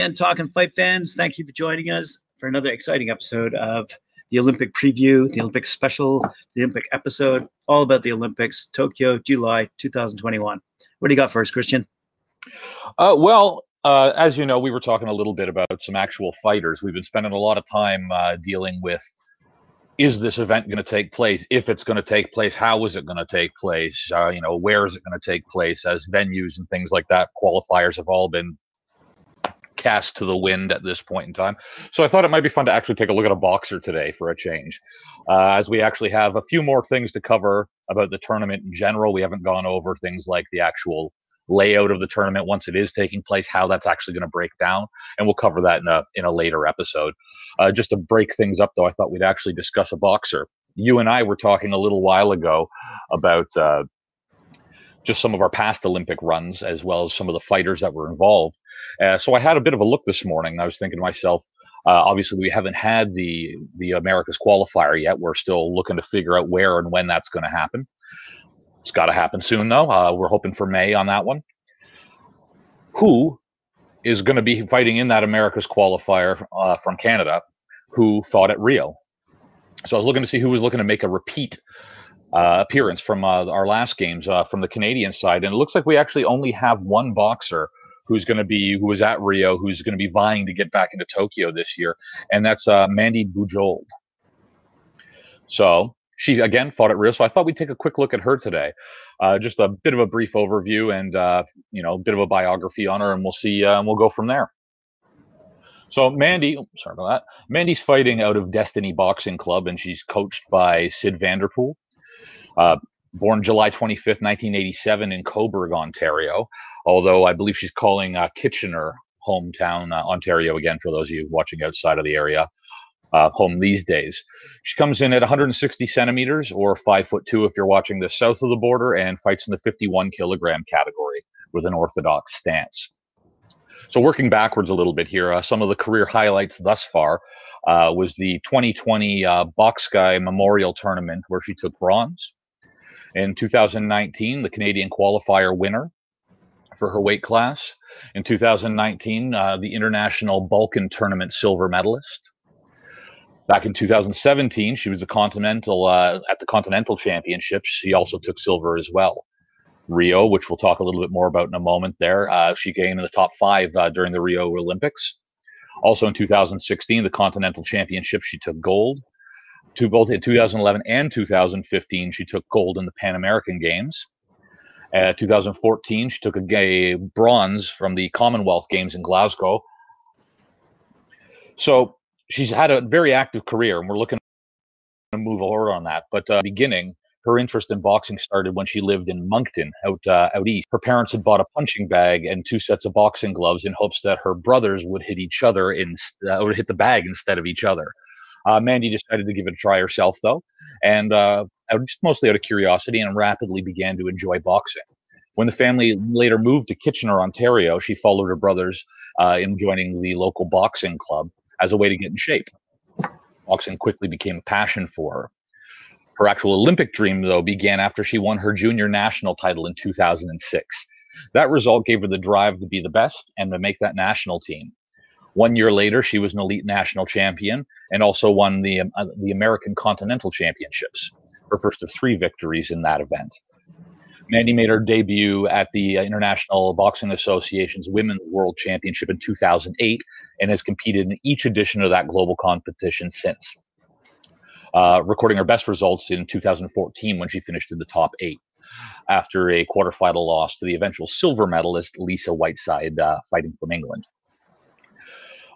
And talking fight fans, thank you for joining us for another exciting episode of the Olympic preview, the Olympic special, the Olympic episode, all about the Olympics, Tokyo, July 2021. What do you got first, Christian? Uh, well, uh, as you know, we were talking a little bit about some actual fighters. We've been spending a lot of time uh, dealing with is this event going to take place? If it's going to take place, how is it going to take place? Uh, you know, where is it going to take place? As venues and things like that, qualifiers have all been cast to the wind at this point in time. So I thought it might be fun to actually take a look at a boxer today for a change, uh, as we actually have a few more things to cover about the tournament in general. We haven't gone over things like the actual layout of the tournament once it is taking place, how that's actually going to break down, and we'll cover that in a in a later episode. Uh, just to break things up, though, I thought we'd actually discuss a boxer. You and I were talking a little while ago about uh, just some of our past Olympic runs, as well as some of the fighters that were involved. Uh, so I had a bit of a look this morning. I was thinking to myself, uh, obviously, we haven't had the the America's qualifier yet. We're still looking to figure out where and when that's going to happen. It's got to happen soon, though. Uh, we're hoping for May on that one. Who is going to be fighting in that America's qualifier uh, from Canada? Who fought at Rio? So I was looking to see who was looking to make a repeat uh, appearance from uh, our last games uh, from the Canadian side, and it looks like we actually only have one boxer who's going to be who was at Rio, who's going to be vying to get back into Tokyo this year, and that's uh, Mandy Bujold. So she again fought at Rio, so I thought we'd take a quick look at her today. Uh, just a bit of a brief overview and uh, you know a bit of a biography on her, and we'll see uh, and we'll go from there. So Mandy, sorry about that. Mandy's fighting out of Destiny Boxing Club, and she's coached by Sid Vanderpool. Born July 25th, 1987, in Cobourg, Ontario. Although I believe she's calling uh, Kitchener hometown, uh, Ontario, again for those of you watching outside of the area uh, home these days. She comes in at 160 centimeters or five foot two if you're watching the south of the border, and fights in the 51 kilogram category with an orthodox stance. So, working backwards a little bit here, uh, some of the career highlights thus far uh, was the 2020 uh, Bocskai Memorial Tournament where she took bronze. In 2019, the Canadian qualifier winner for her weight class. In 2019, uh, the International Balkan Tournament silver medalist. Back in 2017, she was the Continental uh, at the Continental Championships. She also took silver as well. Rio, which we'll talk a little bit more about in a moment. There, uh, she came in the top five uh, during the Rio Olympics. Also in 2016, the Continental Championships, she took gold. To both in 2011 and 2015, she took gold in the Pan American Games. Uh, 2014, she took a, bronze from the Commonwealth Games in Glasgow. So she's had a very active career, and we're looking to move forward on that. But uh, beginning, her interest in boxing started when she lived in Moncton, out uh, out east. Her parents had bought a punching bag and two sets of boxing gloves in hopes that her brothers would hit each other in, uh, or hit the bag instead of each other. Uh, Mandy decided to give it a try herself, though, and uh, just mostly out of curiosity, and rapidly began to enjoy boxing. When the family later moved to Kitchener, Ontario, she followed her brothers uh, in joining the local boxing club as a way to get in shape. Boxing quickly became a passion for her. Her actual Olympic dream, though, began after she won her junior national title in 2006. That result gave her the drive to be the best and to make that national team. One year later, she was an elite national champion and also won the, uh, the American Continental Championships, her first of three victories in that event. Mandy made her debut at the International Boxing Association's Women's World Championship in 2008 and has competed in each edition of that global competition since. Uh, recording her best results in 2014 when she finished in the top eight after a quarterfinal loss to the eventual silver medalist Lisa Whiteside uh, fighting from England.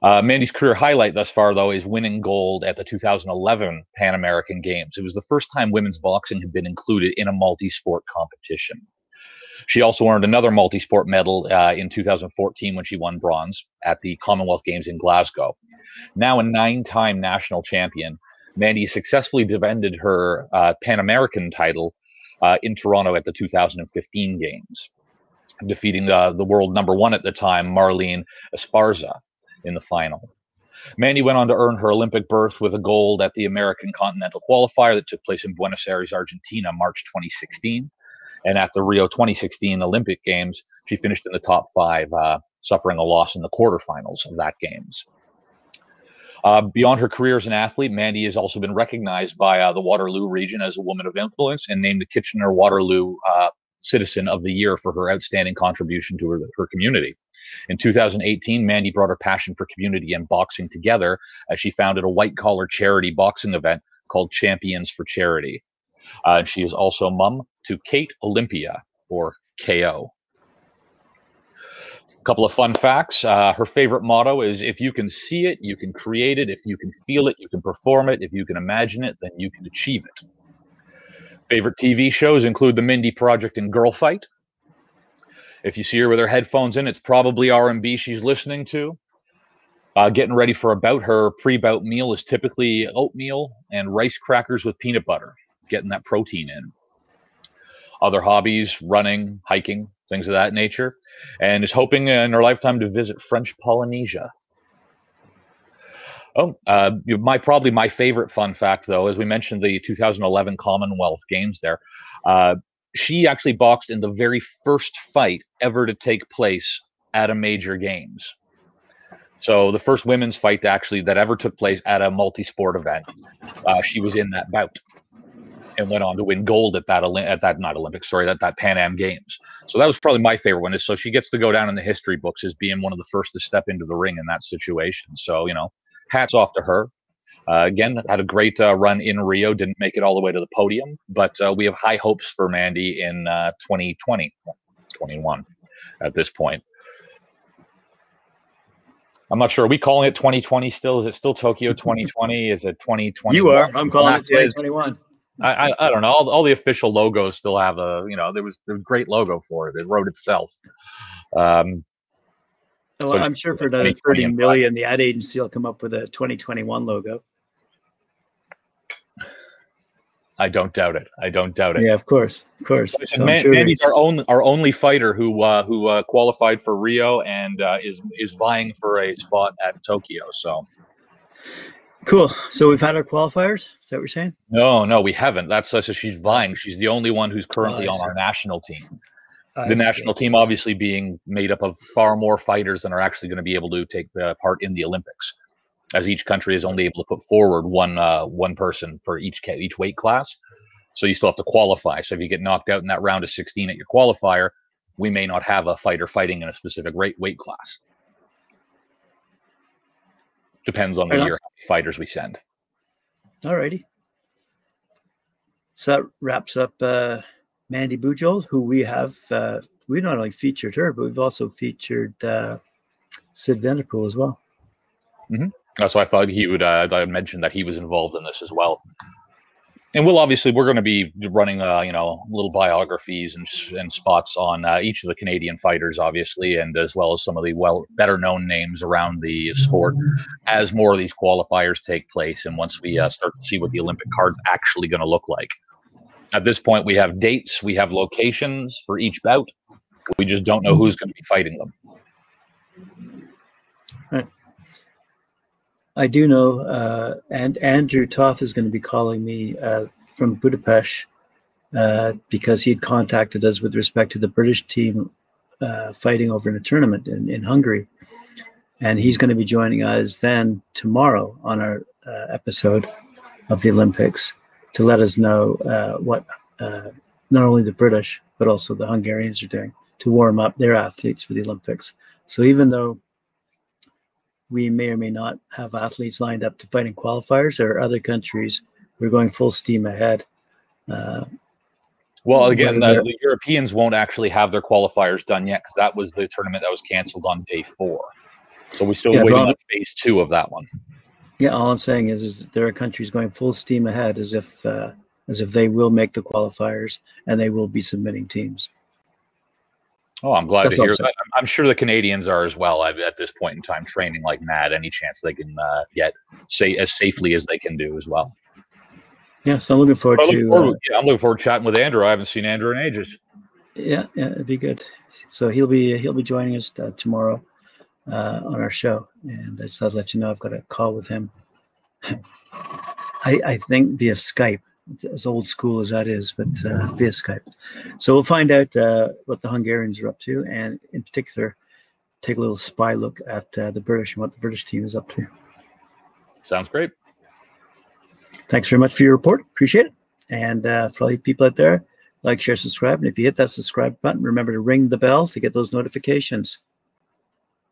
Uh, Mandy's career highlight thus far, though, is winning gold at the 2011 Pan American Games. It was the first time women's boxing had been included in a multi sport competition. She also earned another multi sport medal uh, in 2014 when she won bronze at the Commonwealth Games in Glasgow. Now a nine time national champion, Mandy successfully defended her uh, Pan American title uh, in Toronto at the 2015 Games, defeating the, the world number one at the time, Marlen Esparza in the final. Mandy went on to earn her Olympic berth with a gold at the American Continental Qualifier that took place in Buenos Aires, Argentina, March 2016. And at the Rio 2016 Olympic Games, she finished in the top five uh, suffering a loss in the quarterfinals of that games. Uh, beyond her career as an athlete, Mandy has also been recognized by uh, the Waterloo region as a woman of influence and named the Kitchener Waterloo uh, Citizen of the Year for her outstanding contribution to her, her community. In 2018, Mandy brought her passion for community and boxing together as she founded a white collar charity boxing event called Champions for Charity. Uh, she is also mum to Kate Olympia, or KO. A couple of fun facts. Uh, her favorite motto is if you can see it, you can create it. If you can feel it, you can perform it. If you can imagine it, then you can achieve it. Favorite TV shows include The Mindy Project and Girl Fight. If you see her with her headphones in, it's probably R&B she's listening to. Uh, getting ready for a bout, her pre-bout meal is typically oatmeal and rice crackers with peanut butter, getting that protein in. Other hobbies, running, hiking, things of that nature and is hoping in her lifetime to visit French Polynesia. Oh, uh, my probably my favorite fun fact though, as we mentioned the 2011 Commonwealth Games there, uh, she actually boxed in the very first fight ever to take place at a major games. So the first women's fight actually that ever took place at a multi-sport event, uh, she was in that bout and went on to win gold at that at that not Olympics, sorry, that that Pan Am Games. So that was probably my favorite one. Is so she gets to go down in the history books as being one of the first to step into the ring in that situation. So you know, hats off to her. Uh, again, had a great uh, run in Rio. Didn't make it all the way to the podium, but uh, we have high hopes for Mandy in 2020, uh, 21 at this point. I'm not sure. Are we calling it 2020 still? Is it still Tokyo 2020? Is it 2020? You are. I'm calling it 2021. I, I, I, don't know. All, all, the official logos still have a, you know, there was, a great logo for it. It wrote itself. Um, well, so I'm sure for another 30 million, the ad agency will come up with a 2021 logo. I don't doubt it. I don't doubt it. Yeah, of course, of course. So Man, sure Mandy's our own, our only fighter who uh, who uh, qualified for Rio and uh, is is vying for a spot at Tokyo. So Cool. So we've had our qualifiers. Is that what you're saying? No, no, we haven't. That's so she's vying. She's the only one who's currently oh, on our national team. I the see. national team obviously being made up of far more fighters than are actually going to be able to take uh, part in the Olympics, as each country is only able to put forward one uh, one person for each each weight class. So you still have to qualify. So if you get knocked out in that round of 16 at your qualifier, we may not have a fighter fighting in a specific rate weight class. Depends on the year, how many fighters we send. All righty. So that wraps up uh, Mandy Bujold, who we have. Uh, we not only featured her, but we've also featured uh, Sid Vanderpool as well. Mm-hmm. Why I thought he would. Uh, I mentioned that he was involved in this as well and we'll obviously we're going to be running uh, you know little biographies and, and spots on uh, each of the Canadian fighters obviously and as well as some of the well better known names around the sport as more of these qualifiers take place and once we uh, start to see what the Olympic card's actually going to look like at this point we have dates we have locations for each bout we just don't know who's going to be fighting them. I do know, uh, and Andrew Toth is going to be calling me uh, from Budapest uh, because he had contacted us with respect to the British team uh, fighting over in a tournament in, in Hungary. And he's going to be joining us then tomorrow on our uh, episode of the Olympics to let us know uh, what not only the British, but also the Hungarians are doing to warm up their athletes for the Olympics. So even though we may or may not have athletes lined up to fight in qualifiers, or other countries we're going full steam ahead. Uh, well, again, the, the, Europeans won't actually have their qualifiers done yet because that was the tournament that was canceled on day four. So we're still yeah, waiting on phase two of that one. Yeah, all I'm saying is, is there are countries going full steam ahead as if uh, as if they will make the qualifiers and they will be submitting teams. Oh, I'm glad That's to hear that. I'm sure the Canadians are as well I've, at this point in time, training like mad. Any chance they can uh, get say as safely as they can do as well. Yeah, so I'm looking forward I'm looking to. Forward, uh, yeah, I'm looking forward to chatting with Andrew. I haven't seen Andrew in ages. Yeah, yeah, it'd be good. So he'll be he'll be joining us uh, tomorrow uh, on our show, and I just thought to let you know I've got a call with him. I I think via Skype as old school as that is, but uh, via Skype. So we'll find out uh, what the Hungarians are up to, and in particular, take a little spy look at uh, the British and what the British team is up to. Sounds great. Thanks very much for your report. Appreciate it. And uh, for all you people out there, like, share, subscribe. And if you hit that subscribe button, remember to ring the bell to get those notifications.